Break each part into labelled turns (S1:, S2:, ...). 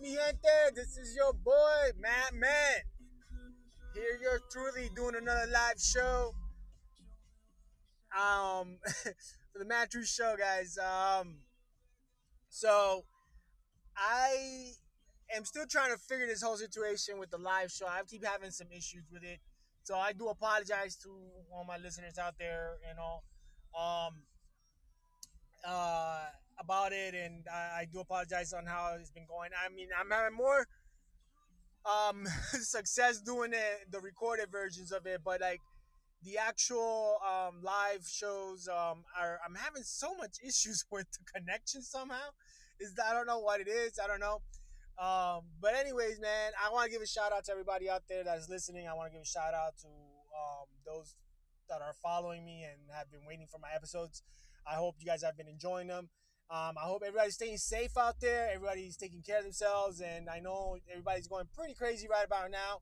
S1: up, mi gente? This is your boy, Matt Man. Here you're truly doing another live show. Um, for the Matt True Show, guys. Um, so I am still trying to figure this whole situation with the live show. I keep having some issues with it, so I do apologize to all my listeners out there and all. Um, uh, about it, and I, I do apologize on how it's been going. I mean, I'm having more um success doing it, the recorded versions of it, but like the actual um live shows um are I'm having so much issues with the connection somehow. Is I don't know what it is. I don't know. Um, but anyways, man, I want to give a shout out to everybody out there that is listening. I want to give a shout out to um, those that are following me and have been waiting for my episodes. I hope you guys have been enjoying them. Um, I hope everybody's staying safe out there. Everybody's taking care of themselves, and I know everybody's going pretty crazy right about now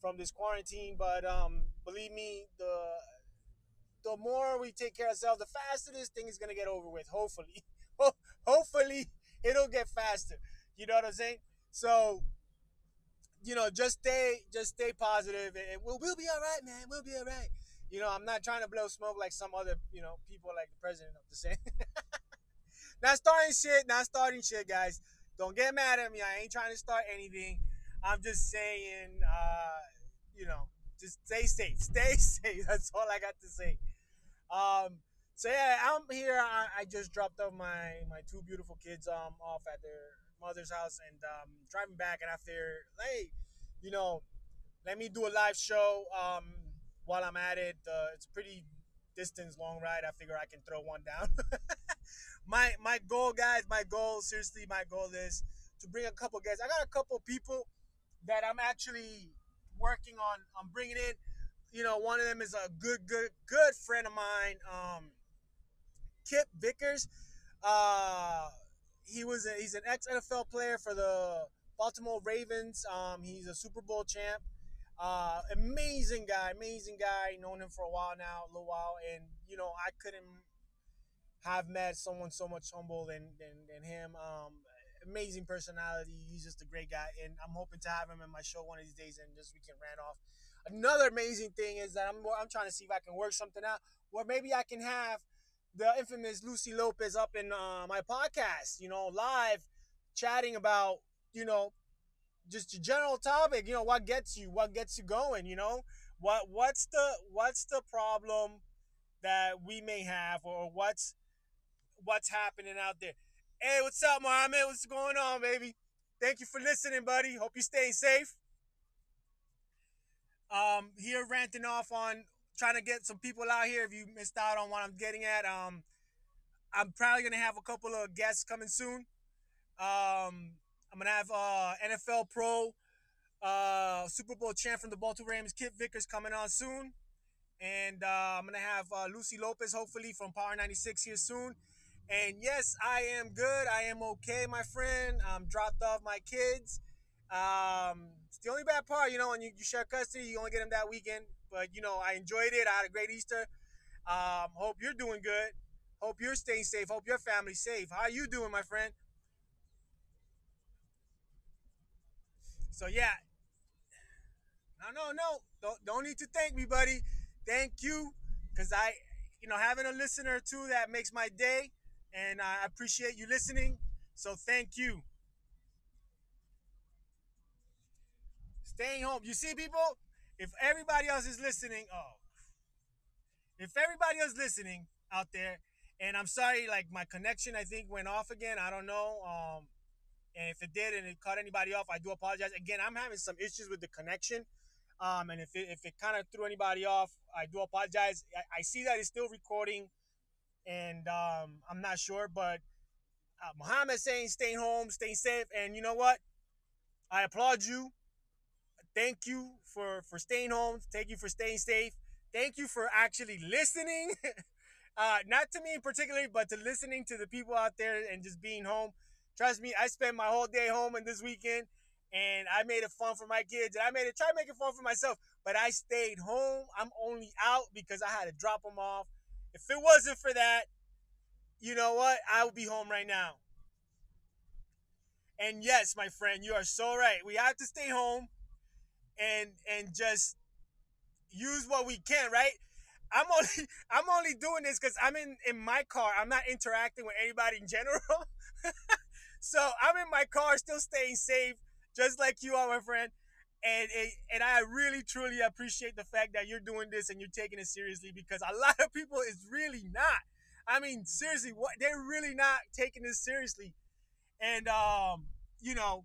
S1: from this quarantine. But um, believe me, the the more we take care of ourselves, the faster this thing is gonna get over with. Hopefully, hopefully it'll get faster. You know what I'm saying? So, you know, just stay, just stay positive, and we'll we'll be all right, man. We'll be all right. You know, I'm not trying to blow smoke like some other, you know, people like the president of the same. not starting shit, not starting shit, guys. Don't get mad at me. I ain't trying to start anything. I'm just saying, uh, you know, just stay safe. Stay safe. That's all I got to say. Um, so yeah, I'm here. I, I just dropped off my my two beautiful kids um off at their mother's house and um driving back and after hey, you know, let me do a live show um while I'm at it. Uh, it's pretty distance long ride. I figure I can throw one down. my my goal, guys, my goal, seriously, my goal is to bring a couple guests. I got a couple people that I'm actually working on. I'm bringing in. You know, one of them is a good, good, good friend of mine, um, Kip Vickers. Uh, he was a, he's an ex NFL player for the Baltimore Ravens. Um, he's a Super Bowl champ. Uh, amazing guy, amazing guy. Known him for a while now, a little while, and you know I couldn't have met someone so much humble than than, than him. Um, amazing personality. He's just a great guy, and I'm hoping to have him in my show one of these days, and just we can rant off. Another amazing thing is that I'm I'm trying to see if I can work something out, where maybe I can have the infamous Lucy Lopez up in uh, my podcast, you know, live, chatting about you know just a general topic you know what gets you what gets you going you know what what's the what's the problem that we may have or what's what's happening out there. Hey what's up Mohammed? What's going on baby? Thank you for listening buddy. Hope you're staying safe. Um here ranting off on trying to get some people out here. If you missed out on what i'm getting at um i'm probably gonna have a couple of guests coming soon. Um I'm gonna have uh, NFL Pro uh, Super Bowl champ from the Baltimore Rams, Kip Vickers, coming on soon, and uh, I'm gonna have uh, Lucy Lopez hopefully from Power 96 here soon. And yes, I am good. I am okay, my friend. I'm dropped off my kids. Um, it's the only bad part, you know, when you, you share custody, you only get them that weekend. But you know, I enjoyed it. I had a great Easter. Um, hope you're doing good. Hope you're staying safe. Hope your family's safe. How are you doing, my friend? So yeah. No, no, no. Don't don't need to thank me, buddy. Thank you, cause I, you know, having a listener too that makes my day, and I appreciate you listening. So thank you. Staying home. You see, people. If everybody else is listening, oh, if everybody else is listening out there, and I'm sorry, like my connection, I think went off again. I don't know. Um, and if it did and it cut anybody off, I do apologize. Again, I'm having some issues with the connection. Um, and if it, if it kind of threw anybody off, I do apologize. I, I see that it's still recording, and um, I'm not sure, but uh, Muhammad saying stay home, stay safe, and you know what? I applaud you. Thank you for for staying home. Thank you for staying safe. Thank you for actually listening. uh, not to me in particular, but to listening to the people out there and just being home. Trust me, I spent my whole day home and this weekend, and I made it fun for my kids, and I made it try to make it fun for myself. But I stayed home. I'm only out because I had to drop them off. If it wasn't for that, you know what? I would be home right now. And yes, my friend, you are so right. We have to stay home and and just use what we can, right? I'm only I'm only doing this because I'm in in my car. I'm not interacting with anybody in general. so I'm in my car, still staying safe, just like you are, my friend. And, and and I really truly appreciate the fact that you're doing this and you're taking it seriously because a lot of people is really not. I mean, seriously, what they're really not taking this seriously, and um, you know,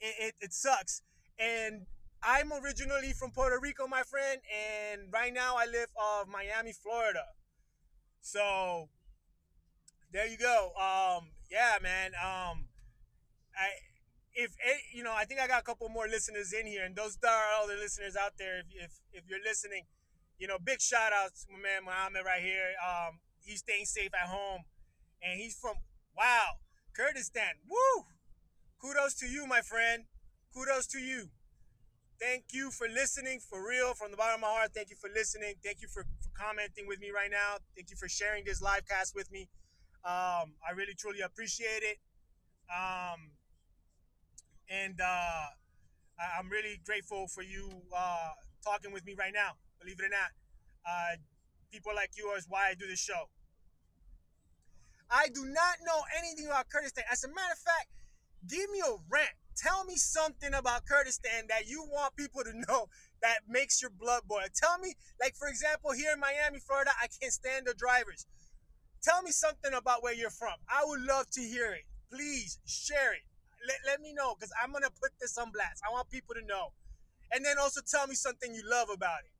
S1: it, it, it sucks. And I'm originally from Puerto Rico, my friend, and right now I live off Miami, Florida. So there you go. Um, yeah, man. Um, I if you know, I think I got a couple more listeners in here, and those are all the listeners out there. If if, if you're listening, you know, big shout out to my man Muhammad right here. Um, he's staying safe at home, and he's from wow, Kurdistan. Woo! Kudos to you, my friend. Kudos to you. Thank you for listening for real from the bottom of my heart. Thank you for listening. Thank you for, for commenting with me right now. Thank you for sharing this live cast with me. Um, I really truly appreciate it. Um, and uh, I, am really grateful for you uh, talking with me right now. Believe it or not, uh, people like you is why I do this show. I do not know anything about Kurdistan. As a matter of fact, give me a rant. Tell me something about Kurdistan that you want people to know that makes your blood boil. Tell me, like for example, here in Miami, Florida, I can't stand the drivers. Tell me something about where you're from. I would love to hear it. Please share it. Let, let me know because I'm gonna put this on blast. I want people to know. And then also tell me something you love about it.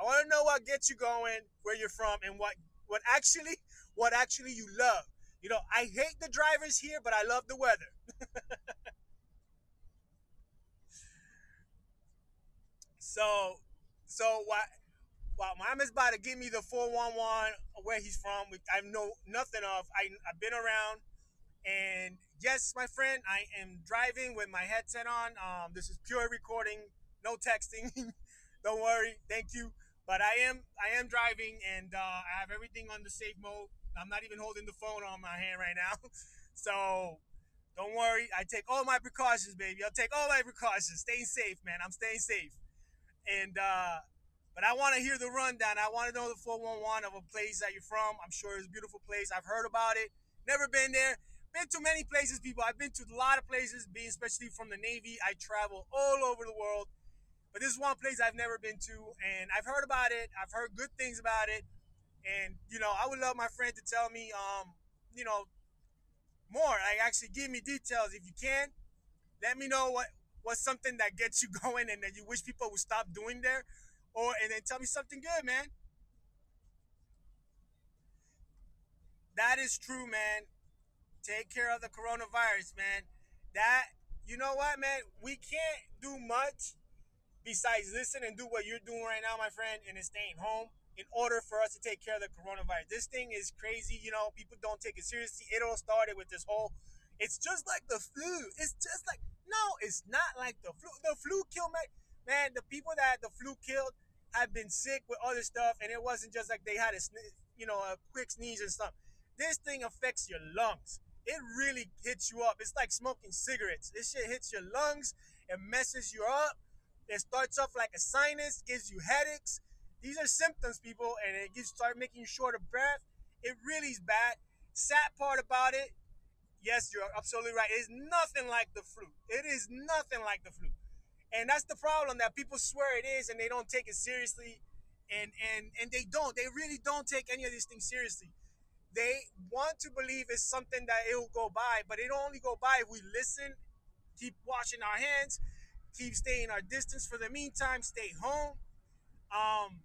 S1: I want to know what gets you going, where you're from, and what what actually what actually you love. You know, I hate the drivers here, but I love the weather. so, so what? Well, Mohammed's about to give me the 411 where he's from. I know nothing of. I, I've been around. And yes, my friend, I am driving with my headset on. Um, this is pure recording, no texting. Don't worry. Thank you. But I am I am driving and uh, I have everything on the safe mode. I'm not even holding the phone on my hand right now. so don't worry. I take all my precautions, baby. I'll take all my precautions. Staying safe, man. I'm staying safe. And uh but I want to hear the rundown. I want to know the 411 of a place that you're from. I'm sure it's a beautiful place. I've heard about it. Never been there. Been to many places, people. I've been to a lot of places, being especially from the Navy. I travel all over the world. But this is one place I've never been to, and I've heard about it. I've heard good things about it. And you know, I would love my friend to tell me, um, you know, more. Like actually give me details if you can. Let me know what what's something that gets you going and that you wish people would stop doing there, or and then tell me something good, man. That is true, man. Take care of the coronavirus, man. That you know what, man. We can't do much besides listen and do what you're doing right now, my friend, and is staying home in order for us to take care of the coronavirus. This thing is crazy. You know, people don't take it seriously. It all started with this whole, it's just like the flu. It's just like, no, it's not like the flu. The flu killed, man. Man, the people that the flu killed have been sick with other stuff, and it wasn't just like they had a, you know, a quick sneeze and stuff. This thing affects your lungs. It really hits you up. It's like smoking cigarettes. This shit hits your lungs. It messes you up. It starts off like a sinus, gives you headaches these are symptoms, people, and it gets start making you short of breath. It really is bad. Sad part about it, yes, you're absolutely right. It's nothing like the flu. It is nothing like the flu. And that's the problem that people swear it is and they don't take it seriously. And and and they don't. They really don't take any of these things seriously. They want to believe it's something that it will go by, but it'll only go by if we listen, keep washing our hands, keep staying our distance for the meantime, stay home. Um,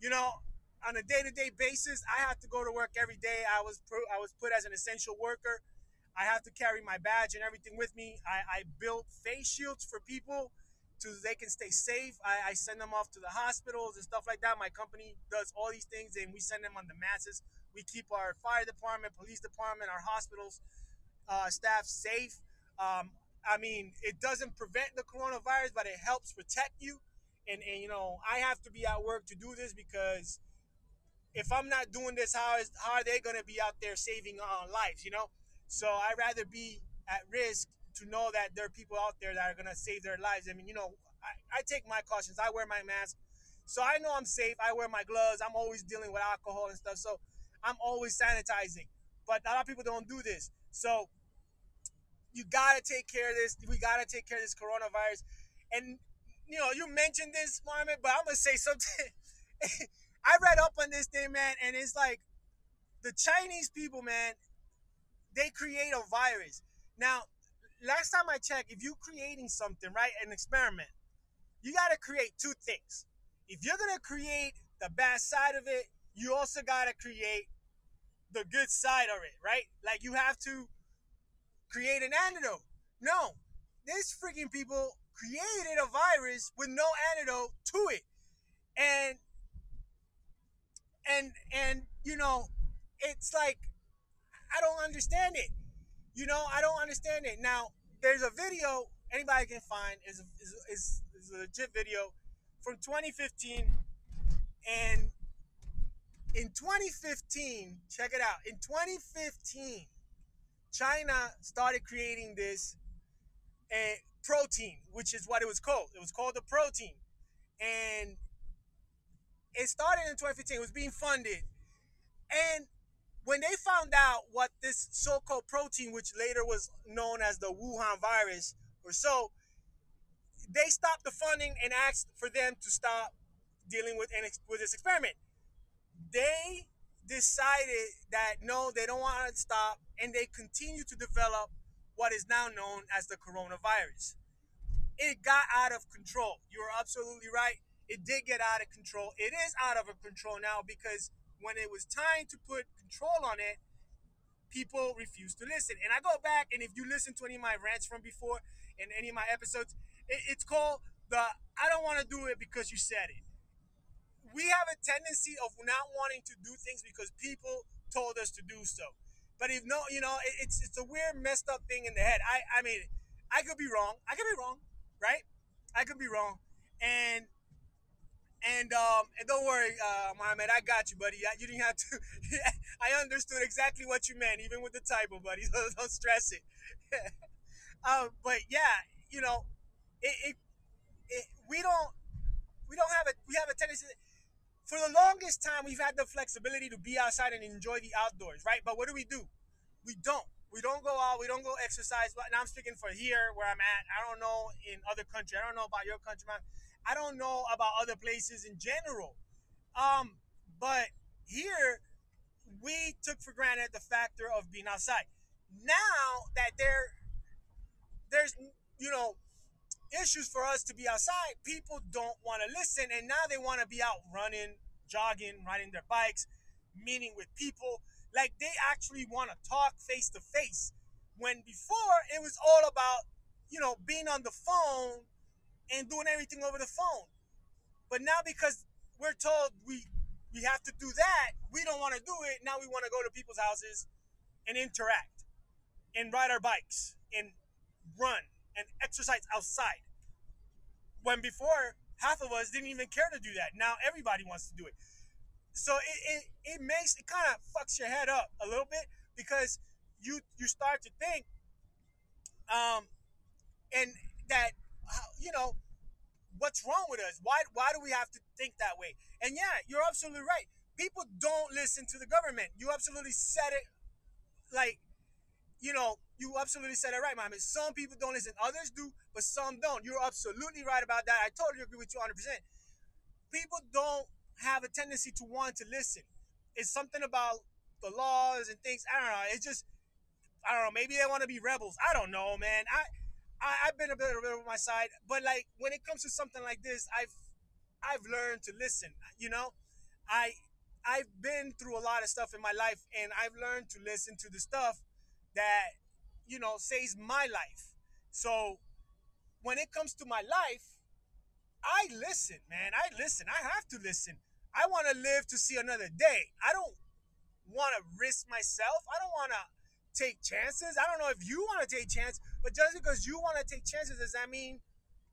S1: you know, on a day-to-day basis, I have to go to work every day. I was I was put as an essential worker. I have to carry my badge and everything with me. I, I built face shields for people so they can stay safe. I, I send them off to the hospitals and stuff like that. My company does all these things and we send them on the masses. We keep our fire department, police department, our hospitals uh, staff safe. Um, I mean, it doesn't prevent the coronavirus, but it helps protect you and and you know I have to be at work to do this because if I'm not doing this, how is how are they gonna be out there saving uh, lives? You know, so I'd rather be at risk to know that there are people out there that are gonna save their lives. I mean, you know, I, I take my cautions. I wear my mask, so I know I'm safe. I wear my gloves. I'm always dealing with alcohol and stuff, so I'm always sanitizing. But a lot of people don't do this, so you gotta take care of this. We gotta take care of this coronavirus. And you know, you mentioned this, Mohammed, but I'm gonna say something. I read up on this thing, man, and it's like the Chinese people, man, they create a virus. Now, last time I checked, if you're creating something, right, an experiment, you got to create two things. If you're to create the bad side of it, you also got to create the good side of it, right? Like you have to create an antidote. No, these freaking people created a virus with no antidote to it. And and and you know, it's like I don't understand it. You know, I don't understand it. Now, there's a video anybody can find is is, is, is a legit video from 2015 and in 2015 check it out. In 2015 china started creating this a protein which is what it was called. It was called the protein. And it started in 2015 it was being funded. And when they found out what this so-called protein, which later was known as the Wuhan virus or so, they stopped the funding and asked for them to stop dealing with with this experiment. They decided that no, they don't want to stop, and they continue to develop what is now known as the coronavirus. It got out of control. You're absolutely right. It did get out of control. It is out of control now because when it was time to put control on it, people refused to listen. And I go back, and if you listen to any of my rants from before and any of my episodes, it, it's called the I don't want to do it because you said it. We have a tendency of not wanting to do things because people told us to do so. But if no, you know, it, it's it's a weird, messed up thing in the head. I I mean, I could be wrong. I could be wrong, right? I could be wrong, and and um, and don't worry, uh, Mohammed, I got you, buddy. You didn't have to. I understood exactly what you meant, even with the typo, buddy. So don't stress it. um, but yeah, you know, it, it, it, we don't we don't have a we have a tendency. For the longest time, we've had the flexibility to be outside and enjoy the outdoors, right? But what do we do? We don't. We don't go out. We don't go exercise. Now I'm speaking for here, where I'm at. I don't know in other country. I don't know about your country, man I don't know about other places in general. Um, but here we took for granted the factor of being outside. Now that there there's you know issues for us to be outside, people don't want to listen and now they want to be out running, jogging, riding their bikes, meeting with people. Like they actually want to talk face to face. When before it was all about, you know, being on the phone and doing everything over the phone. But now because we're told we we have to do that, we don't want to do it. Now we want to go to people's houses and interact and ride our bikes and run and exercise outside. When before half of us didn't even care to do that. Now everybody wants to do it. So it, it, it makes it kind of fucks your head up a little bit because you you start to think um and that you know, what's wrong with us? Why why do we have to think that way? And yeah, you're absolutely right. People don't listen to the government. You absolutely said it like you know, you absolutely said it right, Mohammed. Some people don't listen, others do, but some don't. You're absolutely right about that. I totally agree with you 100%. People don't have a tendency to want to listen. It's something about the laws and things. I don't know. It's just, I don't know. Maybe they want to be rebels. I don't know, man. I I, have been a bit, of a rebel on my side, but like when it comes to something like this, I've I've learned to listen. You know, I I've been through a lot of stuff in my life, and I've learned to listen to the stuff that you know saves my life. So when it comes to my life, I listen, man. I listen. I have to listen. I want to live to see another day. I don't want to risk myself. I don't want to take chances. I don't know if you want to take chances, but just because you want to take chances, does that mean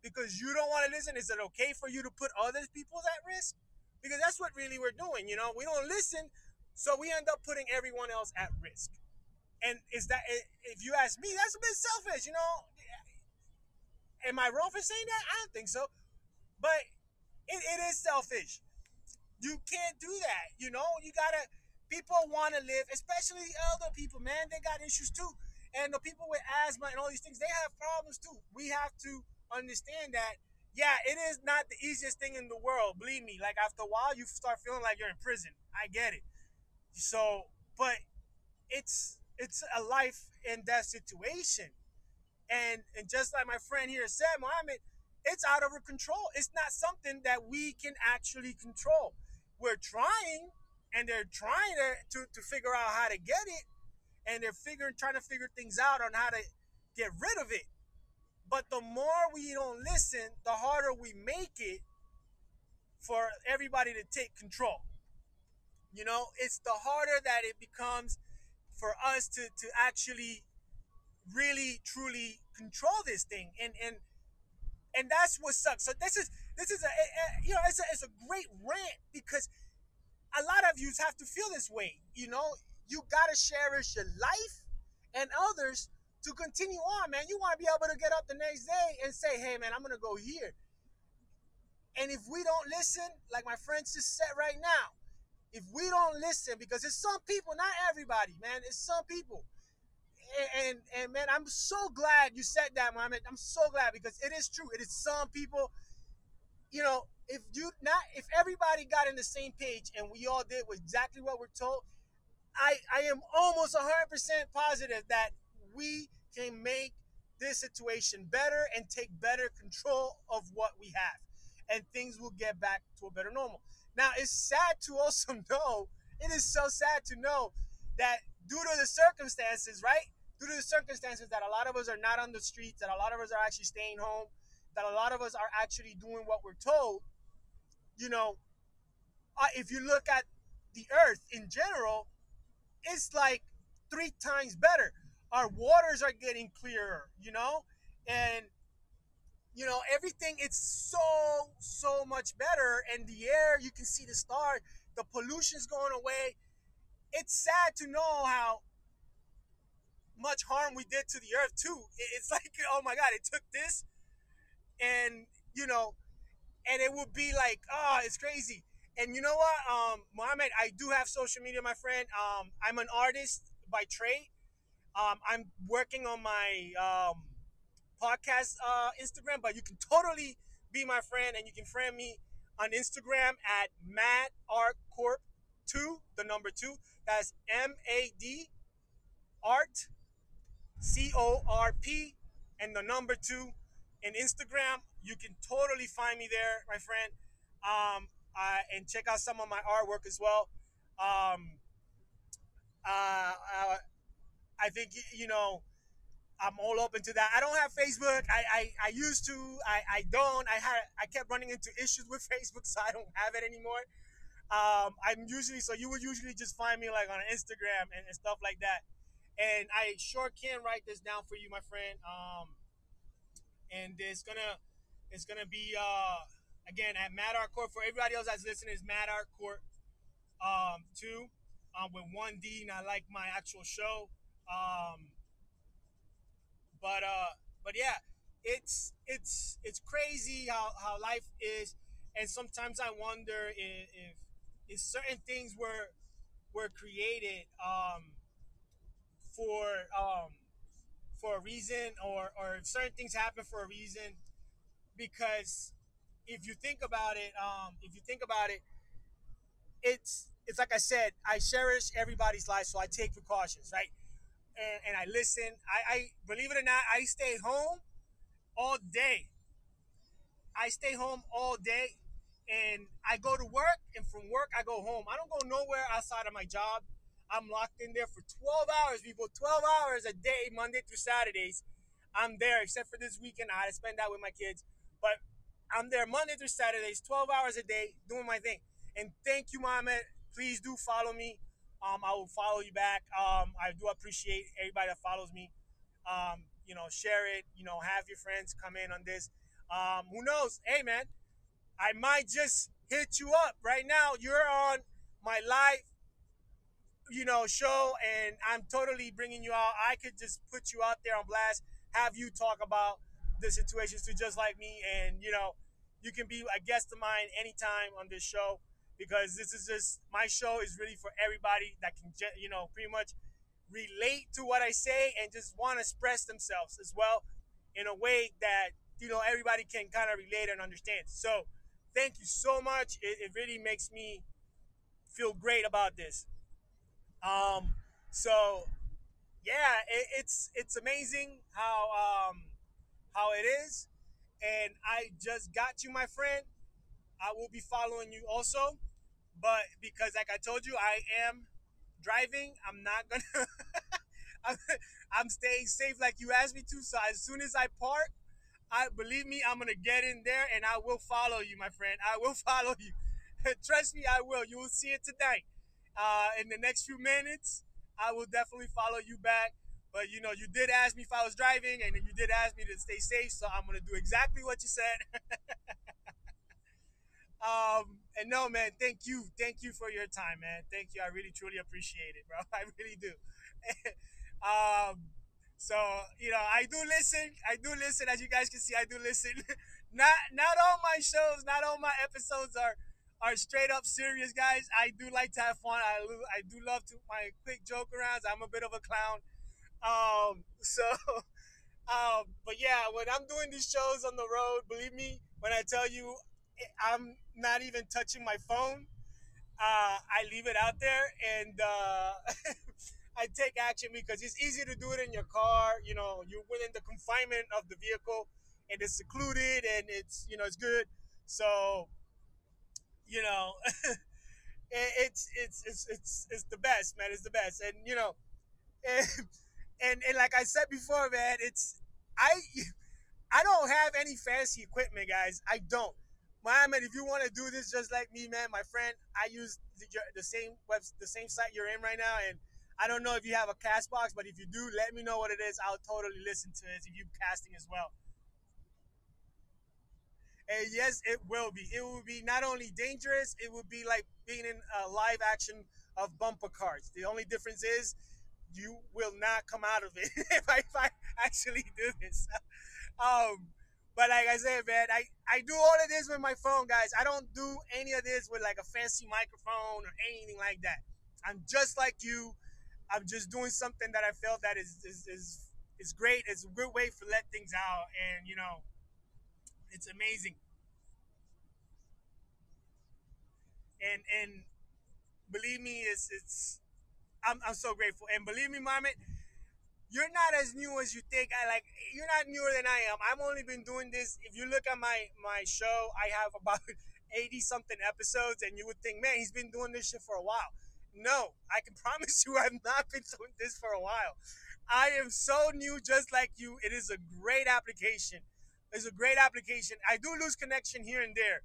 S1: because you don't want to listen, is it okay for you to put other people at risk? Because that's what really we're doing, you know. We don't listen, so we end up putting everyone else at risk. And is that if you ask me, that's a bit selfish, you know? Am I wrong for saying that? I don't think so. But it, it is selfish. You can't do that, you know? You gotta people want to live, especially elder people, man. They got issues too. And the people with asthma and all these things, they have problems too. We have to understand that yeah, it is not the easiest thing in the world. Believe me. Like after a while, you start feeling like you're in prison. I get it. So, but it's it's a life and death situation, and and just like my friend here said, Mohammed, it's out of our control. It's not something that we can actually control. We're trying, and they're trying to, to, to figure out how to get it, and they're figuring trying to figure things out on how to get rid of it. But the more we don't listen, the harder we make it for everybody to take control. You know, it's the harder that it becomes for us to, to actually really truly control this thing. And and and that's what sucks. So this is this is a, a you know it's a, it's a great rant because a lot of you have to feel this way. You know, you gotta cherish your life and others to continue on, man. You want to be able to get up the next day and say, hey, man, I'm to go here. And if we don't listen, like my friend just said right now, if we don't listen, because it's some people, not everybody, man, it's some people. And, and, and man, I'm so glad you said that, Mohammed. I'm so glad because it is true. It is some people, you know, if you not if everybody got in the same page and we all did exactly what we're told, I I am almost 100% positive that we can make this situation better and take better control of what we have. And things will get back to a better normal. Now, it's sad to also know, it is so sad to know that due to the circumstances, right? Due to the circumstances that a lot of us are not on the streets, that a lot of us are actually staying home, that a lot of us are actually doing what we're told, you know, uh, if you look at the earth in general, it's like three times better our waters are getting clearer, you know? And you know, everything it's so so much better and the air, you can see the stars, the pollution's going away. It's sad to know how much harm we did to the earth too. It's like, oh my god, it took this and you know, and it would be like, oh, it's crazy. And you know what, um, Mohammed, I do have social media, my friend. Um, I'm an artist by trade. Um, I'm working on my um, podcast uh, Instagram, but you can totally be my friend and you can friend me on Instagram at Mad Art Corp 2, the number 2. That's M A D Art C O R P and the number 2 in Instagram. You can totally find me there, my friend. Um, uh, and check out some of my artwork as well. Um, uh, uh, I think you know I'm all open to that. I don't have Facebook. I I, I used to. I, I don't. I had I kept running into issues with Facebook, so I don't have it anymore. Um, I'm usually so you would usually just find me like on Instagram and, and stuff like that. And I sure can write this down for you, my friend. Um, and it's gonna it's gonna be uh again at Mad Art Corp for everybody else that's listening is Mad Art Corp um two um with one D and I like my actual show. Um, but uh, but yeah, it's it's it's crazy how how life is, and sometimes I wonder if if, if certain things were were created um for um for a reason or or if certain things happen for a reason because if you think about it um if you think about it it's it's like I said, I cherish everybody's life, so I take precautions, right? And, and I listen. I, I believe it or not, I stay home all day. I stay home all day and I go to work and from work I go home. I don't go nowhere outside of my job. I'm locked in there for 12 hours, people. 12 hours a day, Monday through Saturdays. I'm there, except for this weekend. I had to spend that with my kids. But I'm there Monday through Saturdays, 12 hours a day, doing my thing. And thank you, Mohammed. Please do follow me um, I will follow you back. Um, I do appreciate everybody that follows me. Um, you know, share it. You know, have your friends come in on this. Um, who knows? Hey, man, I might just hit you up right now. You're on my live you know, show, and I'm totally bringing you out. I could just put you out there on blast, have you talk about the situations to just like me, and you know, you can be a guest of mine anytime on this show because this is just my show is really for everybody that can, you know, pretty much relate to what I say and just want to express themselves as well in a way that you know everybody can kind of relate and understand. So, thank you so much. It, it really makes me feel great about this. Um, so yeah, it, it's it's amazing how um how it is, and I just got you, my friend. I will be following you also, but because like I told you, I am driving. I'm not gonna. I'm, staying safe like you asked me to. So as soon as I park, I believe me, I'm gonna get in there and I will follow you, my friend. I will follow you. Trust me, I will. You will see it tonight. Uh, in the next few minutes, I will definitely follow you back. But you know, you did ask me if I was driving, and you did ask me to stay safe, so I'm gonna do exactly what you said. um, and no, man, thank you, thank you for your time, man. Thank you. I really truly appreciate it, bro. I really do. um, so you know, I do listen. I do listen. As you guys can see, I do listen. not not all my shows, not all my episodes are are straight up serious, guys. I do like to have fun. I, I do love to my quick joke arounds. I'm a bit of a clown. Um, so, um, but yeah, when I'm doing these shows on the road, believe me, when I tell you I'm not even touching my phone, uh, I leave it out there and uh, I take action because it's easy to do it in your car. You know, you're within the confinement of the vehicle and it's secluded and it's, you know, it's good. So you know, it's, it's it's it's it's the best, man. It's the best, and you know, and, and and like I said before, man, it's I I don't have any fancy equipment, guys. I don't. Mohammed, if you want to do this just like me, man, my friend, I use the, the same web, the same site you're in right now, and I don't know if you have a Castbox, but if you do, let me know what it is. I'll totally listen to it if you're casting as well. And yes, it will be. It will be not only dangerous, it will be like being in a live action of bumper cars. The only difference is you will not come out of it if, I, if I actually do this. um, but like I said, man, I, I do all of this with my phone, guys. I don't do any of this with like a fancy microphone or anything like that. I'm just like you. I'm just doing something that I felt that is is is, is great. It's a good way to let things out, and you know, it's amazing. And and believe me, it's it's I'm I'm so grateful. And believe me, Mohammed, you're not as new as you think. I like you're not newer than I am. I've only been doing this. If you look at my my show, I have about 80 something episodes, and you would think, man, he's been doing this shit for a while. No, I can promise you I've not been doing this for a while. I am so new, just like you. It is a great application. It's a great application. I do lose connection here and there,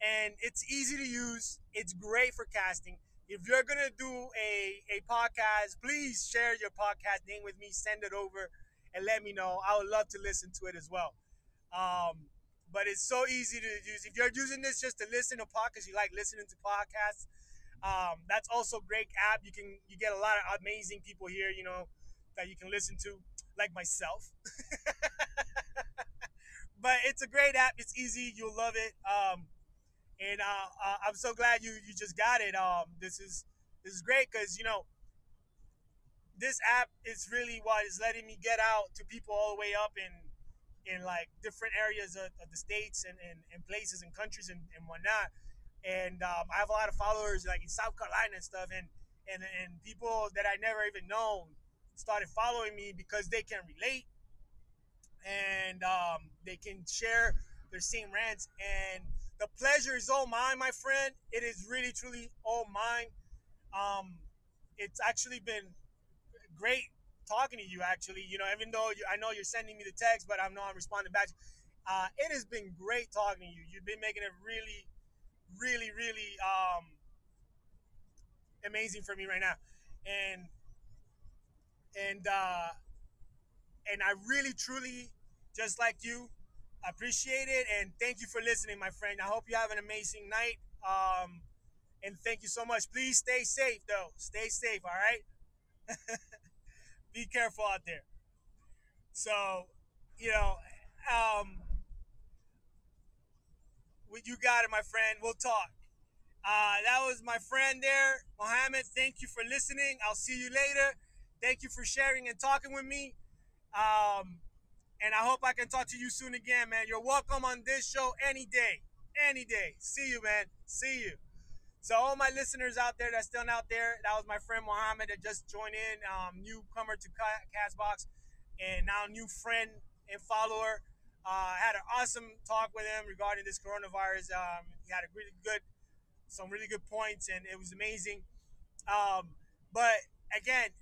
S1: and it's easy to use. It's great for casting. If you're gonna do a, a podcast, please share your podcast name with me. Send it over and let me know. I would love to listen to it as well. Um, but it's so easy to use. If you're using this just to listen to podcasts, you like listening to podcasts. Um, that's also a great app. You can you get a lot of amazing people here. You know that you can listen to, like myself. but it's a great app. It's easy. You'll love it. Um, and uh, uh, I'm so glad you you just got it. Um, this is this is great because you know this app is really what is letting me get out to people all the way up in in like different areas of, of the states and, and, and, places and countries and, and whatnot. And um, I have a lot of followers like in South Carolina and stuff, and and and people that I never even known started following me because they can relate and um, they can share their same rants and the pleasure is all mine, my friend. It is really, truly all mine. Um, it's actually been great talking to you. Actually, you know, even though you, I know you're sending me the text, but I know I'm not responding back. Uh, it has been great talking to you. You've been making it really, really, really um, amazing for me right now, and and uh, and I really, truly, just like you, appreciate it and thank you for listening, my friend. I hope you have an amazing night. Um, And thank you so much. Please stay safe, though. Stay safe, all right? Be careful out there. So, you know, um, you got it, my friend. We'll talk. Uh, that was my friend there, Mohammed. Thank you for listening. I'll see you later. Thank you for sharing and talking with me. Um, and I hope I can talk to you soon again, man. You're welcome on this show any day. Any day. See you, man. See you. So all my listeners out there that's still out there, that was my friend Mohammed that just joined in, um, newcomer to Castbox, and now new friend and follower. Uh, I had an awesome talk with him regarding this coronavirus. Um, he had a really good, some really good points, and it was amazing. Um, but again,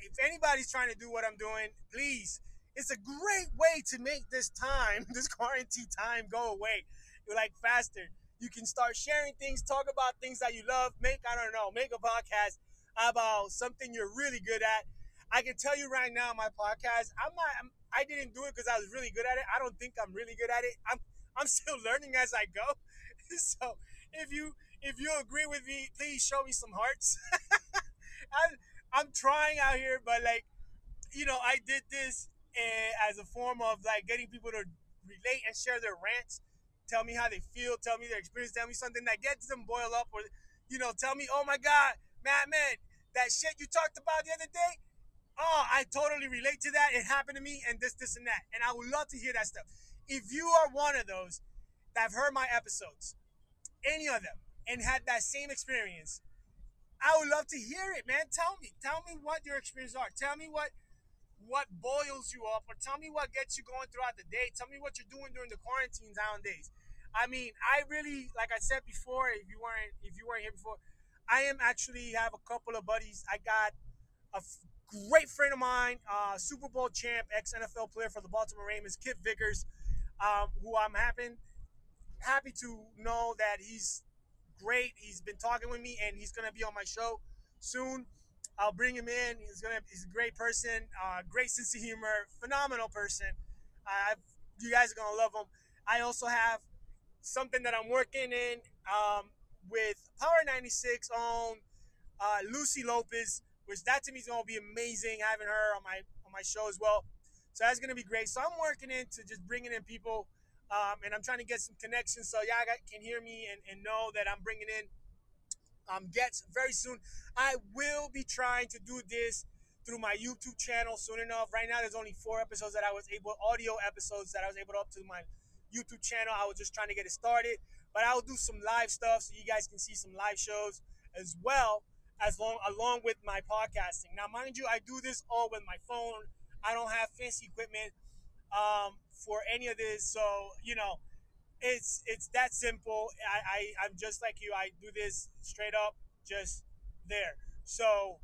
S1: if anybody's trying to do what I'm doing, please, it's a great way to make this time, this quarantine time, go away. You're like faster you can start sharing things, talk about things that you love, make, I don't know, make a podcast about something you're really good at. I can tell you right now, my podcast, I'm not, I'm, I didn't do it because I was really good at it. I don't think I'm really good at it. I'm, I'm still learning as I go. so if you, if you agree with me, please show me some hearts. I'm, I'm trying out here, but like, you know, I did this uh, as a form of like getting people to relate and share their rants tell me how they feel, tell me their experience, tell me something that gets them boil up, or you know, tell me, oh my God, Matt, man, that shit you talked about the other day, oh, I totally relate to that. It happened to me, and this, this, and that. And I would love to hear that stuff. If you are one of those that have heard my episodes, any of them, and had that same experience, I would love to hear it, man. Tell me, tell me what your experiences are. Tell me what what boils you up, or tell me what gets you going throughout the day. Tell me what you're doing during the quarantine nowadays. I mean, I really, like I said before, if you weren't if you weren't here before, I am actually have a couple of buddies. I got a f- great friend of mine, uh, Super Bowl champ, ex NFL player for the Baltimore Ravens, Kip Vickers, um, who I'm happy happy to know that he's great. He's been talking with me, and he's gonna be on my show soon. I'll bring him in. He's gonna. He's a great person. Uh, great sense of humor. Phenomenal person. Uh, you guys are gonna love him. I also have something that I'm working in um, with Power 96 on uh, Lucy Lopez, which that to me is gonna be amazing having her on my on my show as well. So that's gonna be great. So I'm working into just bringing in people, um, and I'm trying to get some connections so y'all can hear me and, and know that I'm bringing in um, guests very soon. I will be trying to do this through my YouTube channel soon enough. Right now, there's only four episodes that I was able, audio episodes that I was able to up to my YouTube channel. I was just trying to get it started, but I will do some live stuff so you guys can see some live shows as well as long along with my podcasting. Now, mind you, I do this all with my phone. I don't have fancy equipment um, for any of this, so you know, it's it's that simple. I, I I'm just like you. I do this straight up, just there. So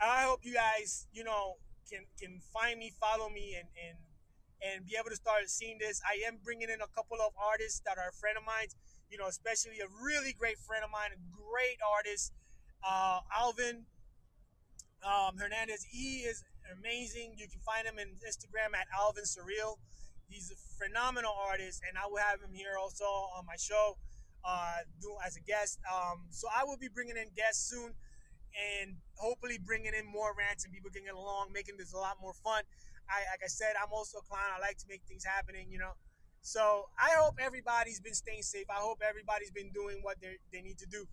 S1: I hope you guys, you know, can can find me, follow me, and and and be able to start seeing this. I am bringing in a couple of artists that are a friend of mine. You know, especially a really great friend of mine, a great artist, uh, Alvin um, Hernandez. He is amazing. You can find him in Instagram at Alvin Surreal. He's a phenomenal artist, and I will have him here also on my show, uh, do as a guest. Um, so I will be bringing in guests soon, and hopefully bringing in more rants and people can get along, making this a lot more fun. I, like I said, I'm also a clown. I like to make things happening, you know. So I hope everybody's been staying safe. I hope everybody's been doing what they they need to do.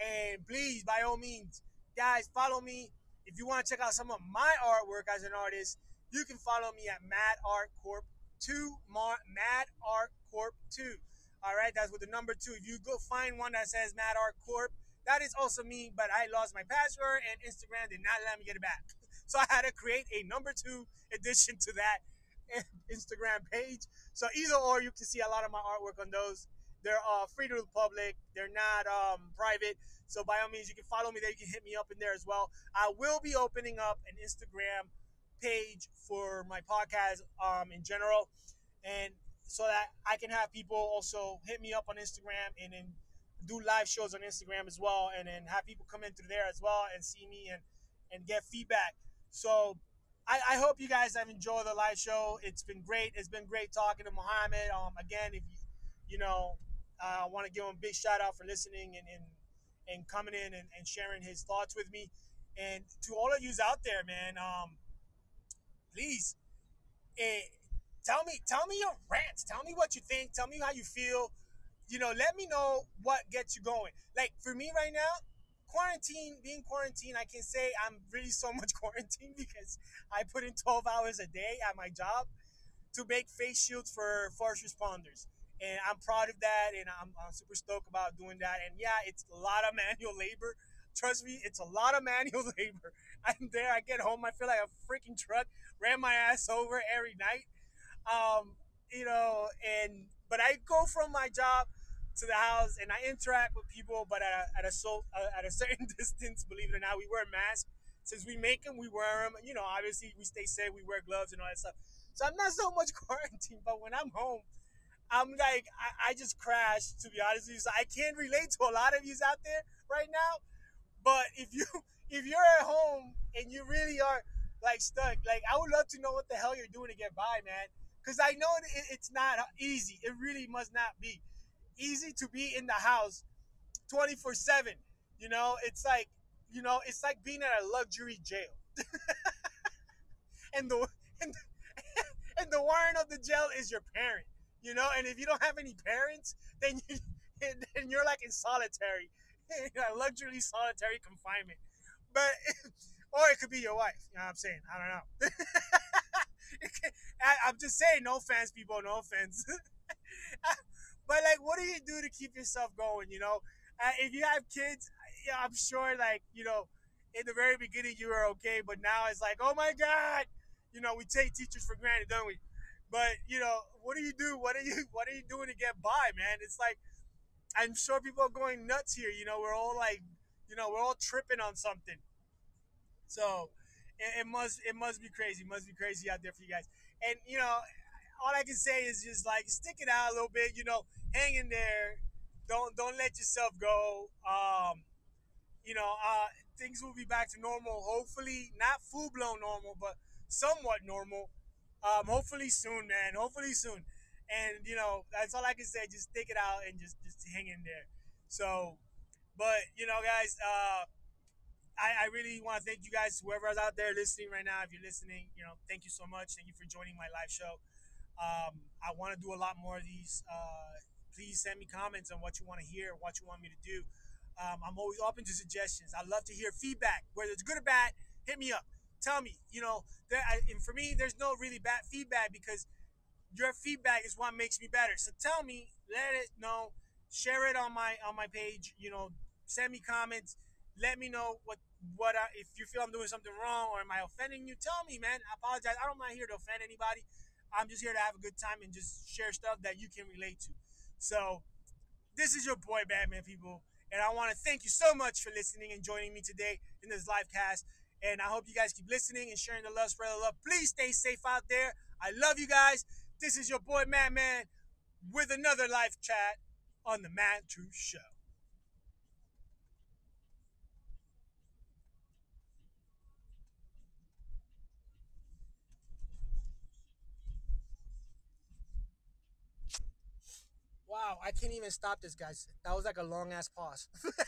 S1: And please, by all means, guys, follow me. If you want to check out some of my artwork as an artist, you can follow me at Mad Art Corp 2, Mar- Mad Art Corp 2. All right, that's with the number two. If you go find one that says Mad Art Corp, that is also me, but I lost my password and Instagram did not let me get it back. So I had to create a number two addition to that Instagram page. So either or, you can see a lot of my artwork on those. They're uh, free to the public. They're not um, private. So by all means, you can follow me there. You can hit me up in there as well. I will be opening up an Instagram page for my podcast um, in general, and so that I can have people also hit me up on Instagram and then do live shows on Instagram as well, and then have people come in through there as well and see me and and get feedback. So I, I hope you guys have enjoyed the live show. It's been great. It's been great talking to Mohammed. Um, again, if you you know, uh, I want to give him a big shout out for listening and, and and coming in and, and sharing his thoughts with me. And to all of yous out there, man, um, please, tell me tell me your rants. Tell me what you think. Tell me how you feel. You know, let me know what gets you going. Like for me right now, quarantine, being quarantined, I can say I'm really so much quarantine because I put in 12 hours a day at my job to make face shields for first responders. And I'm proud of that, and I'm, I'm super stoked about doing that. And yeah, it's a lot of manual labor. Trust me, it's a lot of manual labor. I'm there, I get home, I feel like a freaking truck, ran my ass over every night. Um, you know, and but I go from my job to the house and I interact with people, but at a, at a so uh, at a certain distance. Believe it or not, we wear masks. Since we make them, we wear them. You know, obviously we stay safe. We wear gloves and all that stuff. So I'm not so much quarantined, but when I'm home, I'm like I, I just crash. To be honest with you, so I can't relate to a lot of you out there right now. But if you if you're at home and you really are like stuck, like I would love to know what the hell you're doing to get by, man. Because I know it, it's not easy. It really must not be easy to be in the house 24 7. You know, it's like, you know, it's like being at a luxury jail. and the and, and the warrant of the jail is your parent. You know, and if you don't have any parents, then you then you're like in solitary, A luxury solitary confinement. But or it could be your wife. You know what I'm saying? I don't know. I, am just saying, no offense, people, no offense. but like, what do you do to keep yourself going? You know, uh, if you have kids, I'm sure, like, you know, in the very beginning you were okay, but now it's like, oh my god, you know, we take teachers for granted, don't we? But you know, what do you do? What are you What are you doing to get by, man? It's like, I'm sure people are going nuts here. You know, we're all like, you know, we're all tripping on something. So it, it must it must be crazy. It must be crazy out there for you guys. And you know, all I can say is just like stick it out a little bit. You know, hang in there. Don't don't let yourself go. Um, you know, uh, things will be back to normal. Hopefully, not full blown normal, but somewhat normal. Um, hopefully soon, man. Hopefully soon. And you know, that's all I can say. Just stick it out and just just hang in there. So, but you know, guys. Uh, I, I really want to thank you guys, whoever's out there listening right now. If you're listening, you know, thank you so much. Thank you for joining my live show. Um, I want to do a lot more of these. Uh, please send me comments on what you want to hear, what you want me to do. Um, I'm always open to suggestions. I love to hear feedback, whether it's good or bad. Hit me up. Tell me. You know, there, I, and for me, there's no really bad feedback because your feedback is what makes me better. So tell me, let it know, share it on my on my page. You know, send me comments let me know what what I, if you feel I'm doing something wrong or am I offending you. Tell me, man. I apologize. I don't mind here to offend anybody. I'm just here to have a good time and just share stuff that you can relate to. So, this is your boy Madman, people, and I want to thank you so much for listening and joining me today in this live cast. And I hope you guys keep listening and sharing the love, spread the love. Please stay safe out there. I love you guys. This is your boy Madman with another live chat on the Man Truth Show. Wow, I can't even stop this, guys. That was like a long ass pause.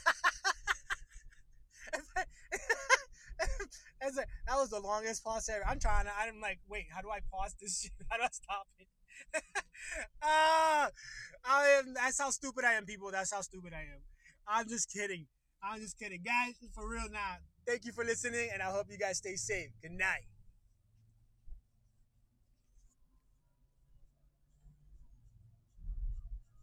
S1: That was the longest pause ever. I'm trying to. I'm like, wait, how do I pause this shit? How do I stop it? Uh, I am. That's how stupid I am, people. That's how stupid I am. I'm just kidding. I'm just kidding, guys. For real now. Thank you for listening, and I hope you guys stay safe. Good night.